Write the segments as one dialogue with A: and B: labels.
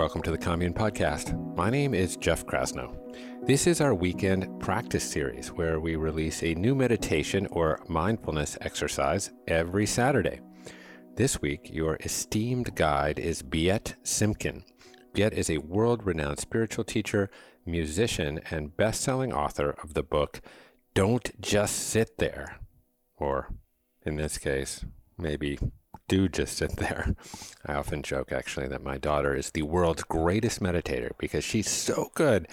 A: Welcome to the Commune Podcast. My name is Jeff Krasno. This is our weekend practice series where we release a new meditation or mindfulness exercise every Saturday. This week, your esteemed guide is Biet Simkin. Biet is a world renowned spiritual teacher, musician, and best selling author of the book Don't Just Sit There. Or, in this case, maybe do just sit there. I often joke actually that my daughter is the world's greatest meditator because she's so good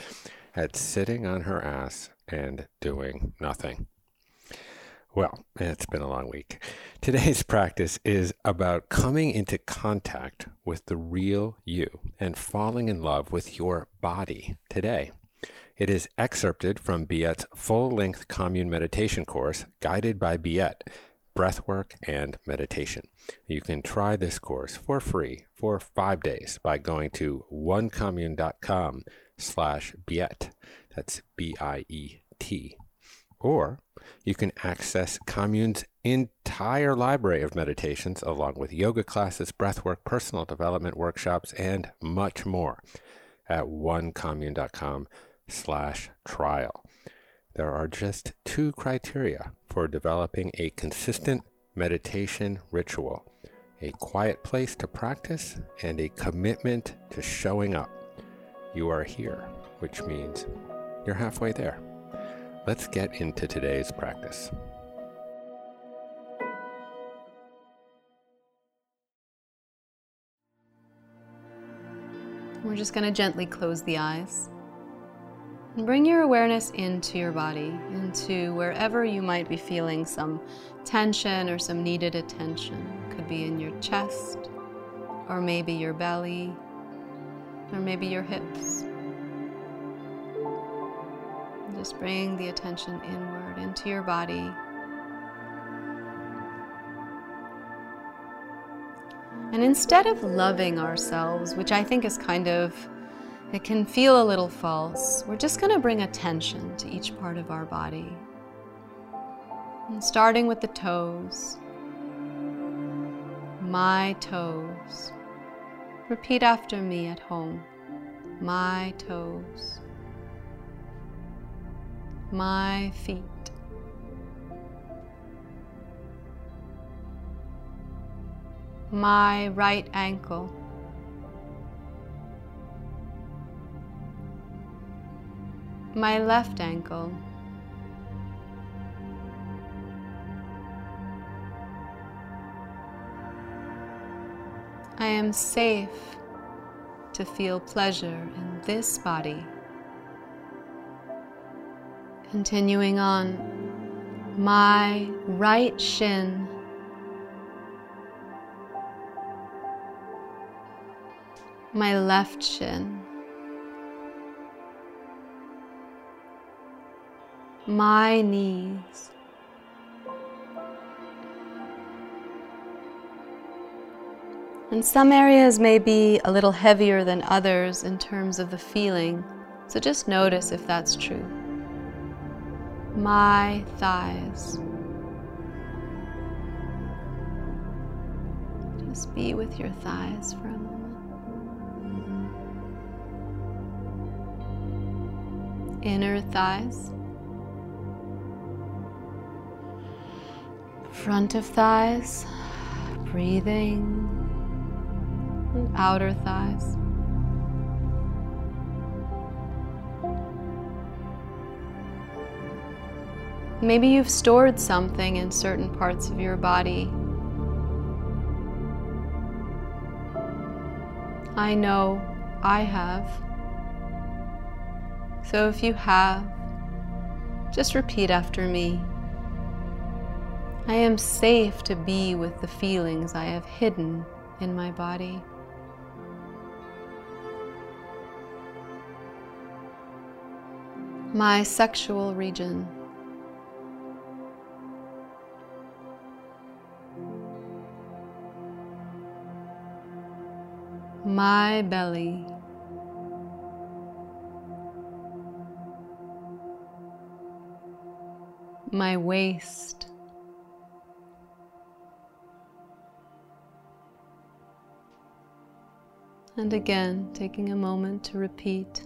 A: at sitting on her ass and doing nothing. Well, it's been a long week. Today's practice is about coming into contact with the real you and falling in love with your body today. It is excerpted from Biet's full length commune meditation course, Guided by Biet Breathwork and Meditation. You can try this course for free for five days by going to onecommune.com slash Biet. That's B I E T. Or you can access Commune's entire library of meditations, along with yoga classes, breathwork, personal development workshops, and much more at onecommune.com slash trial. There are just two criteria for developing a consistent meditation ritual a quiet place to practice and a commitment to showing up. You are here, which means you're halfway there. Let's get into today's practice.
B: We're just going to gently close the eyes. Bring your awareness into your body, into wherever you might be feeling some tension or some needed attention. It could be in your chest, or maybe your belly, or maybe your hips. Just bring the attention inward into your body. And instead of loving ourselves, which I think is kind of, it can feel a little false, we're just going to bring attention to each part of our body. And starting with the toes. My toes. Repeat after me at home. My toes my feet. My right ankle. My left ankle. I am safe to feel pleasure in this body. Continuing on, my right shin. My left shin. My knees. And some areas may be a little heavier than others in terms of the feeling, so just notice if that's true my thighs. Just be with your thighs for a moment. Inner thighs. Front of thighs. Breathing. And outer thighs. Maybe you've stored something in certain parts of your body. I know I have. So if you have, just repeat after me. I am safe to be with the feelings I have hidden in my body. My sexual region. my belly. My waist. And again, taking a moment to repeat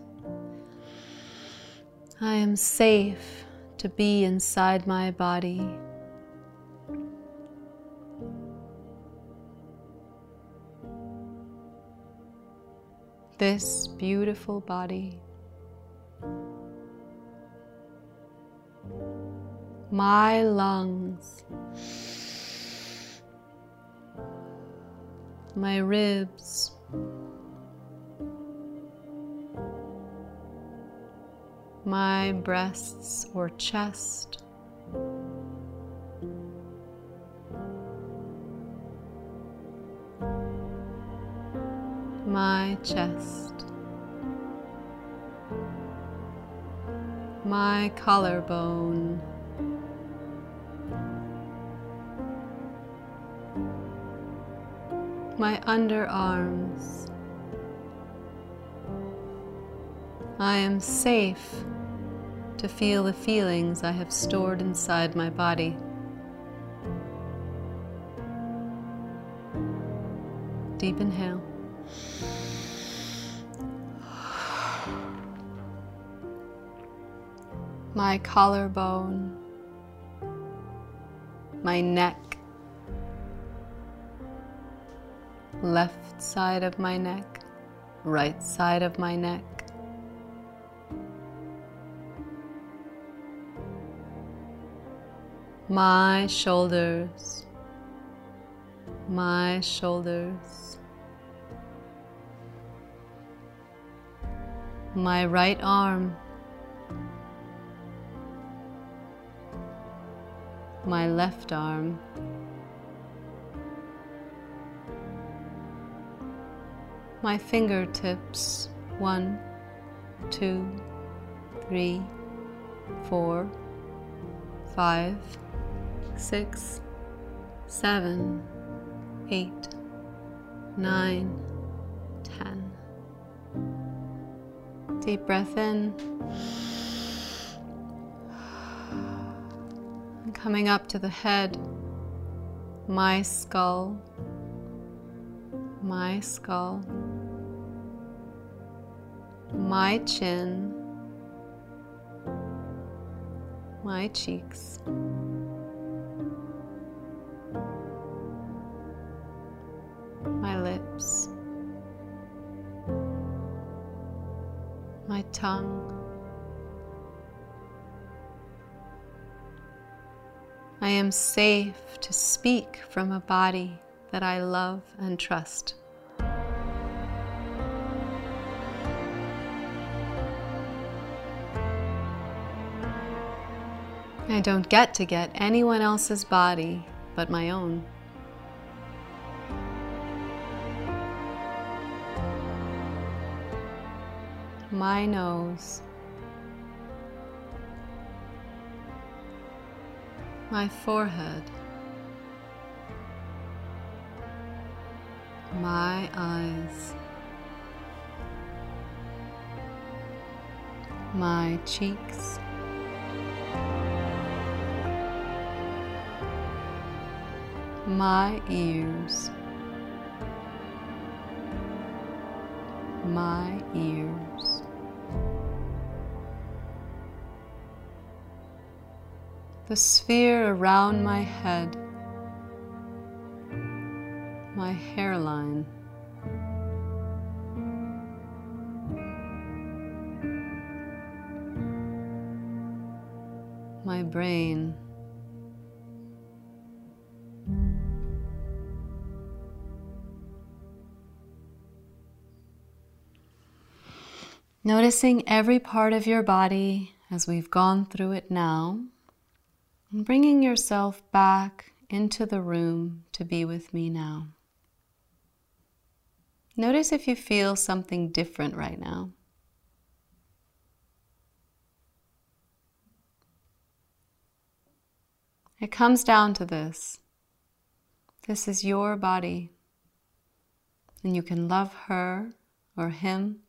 B: I am safe to be inside my body. This beautiful body. My lungs. My ribs. My breasts or chest. My chest, my collarbone, my underarms. I am safe to feel the feelings I have stored inside my body. Deep inhale. My collarbone, my neck, left side of my neck, right side of my neck. My shoulders, my shoulders, my right arm, my left arm. My fingertips, one, two, three, four, five, six, seven, eight, nine, ten. Deep breath in. And coming up to the head, my skull, my skull, my chin, my cheeks. My tongue. I am safe to speak from a body that I love and trust. I don't get to get anyone else's body but my own. My nose, my forehead, my eyes, my cheeks. My ears, my ears. The sphere around my head, my hairline. My brain. Noticing every part of your body as we've gone through it now and bringing yourself back into the room to be with me now. Notice if you feel something different right now. It comes down to this. This is your body, and you can love her or him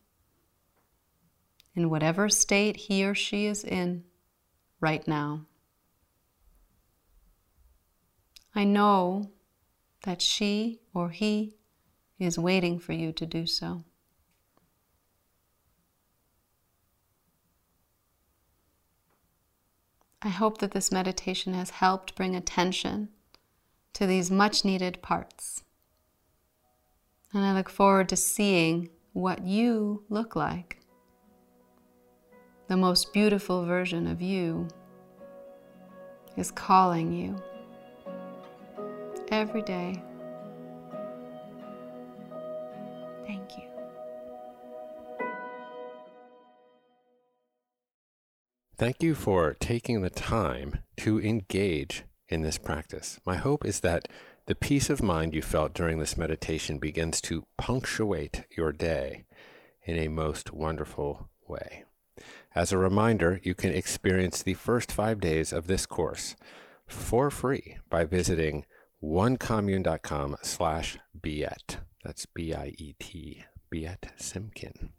B: in whatever state he or she is in right now. I know that she or he is waiting for you to do so. I hope that this meditation has helped bring attention to these much needed parts. And I look forward to seeing what you look like the most beautiful version of you is calling you every day. Thank you.
A: Thank you for taking the time to engage in this practice. My hope is that the peace of mind you felt during this meditation begins to punctuate your day in a most wonderful way. As a reminder, you can experience the first five days of this course for free by visiting onecommune.com slash biet. That's B-I-E-T, Biet Simkin.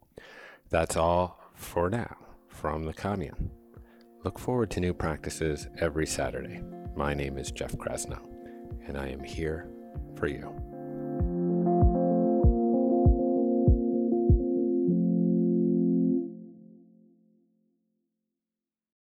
A: That's all for now from the commune. Look forward to new practices every Saturday. My name is Jeff Krasno, and I am here for you.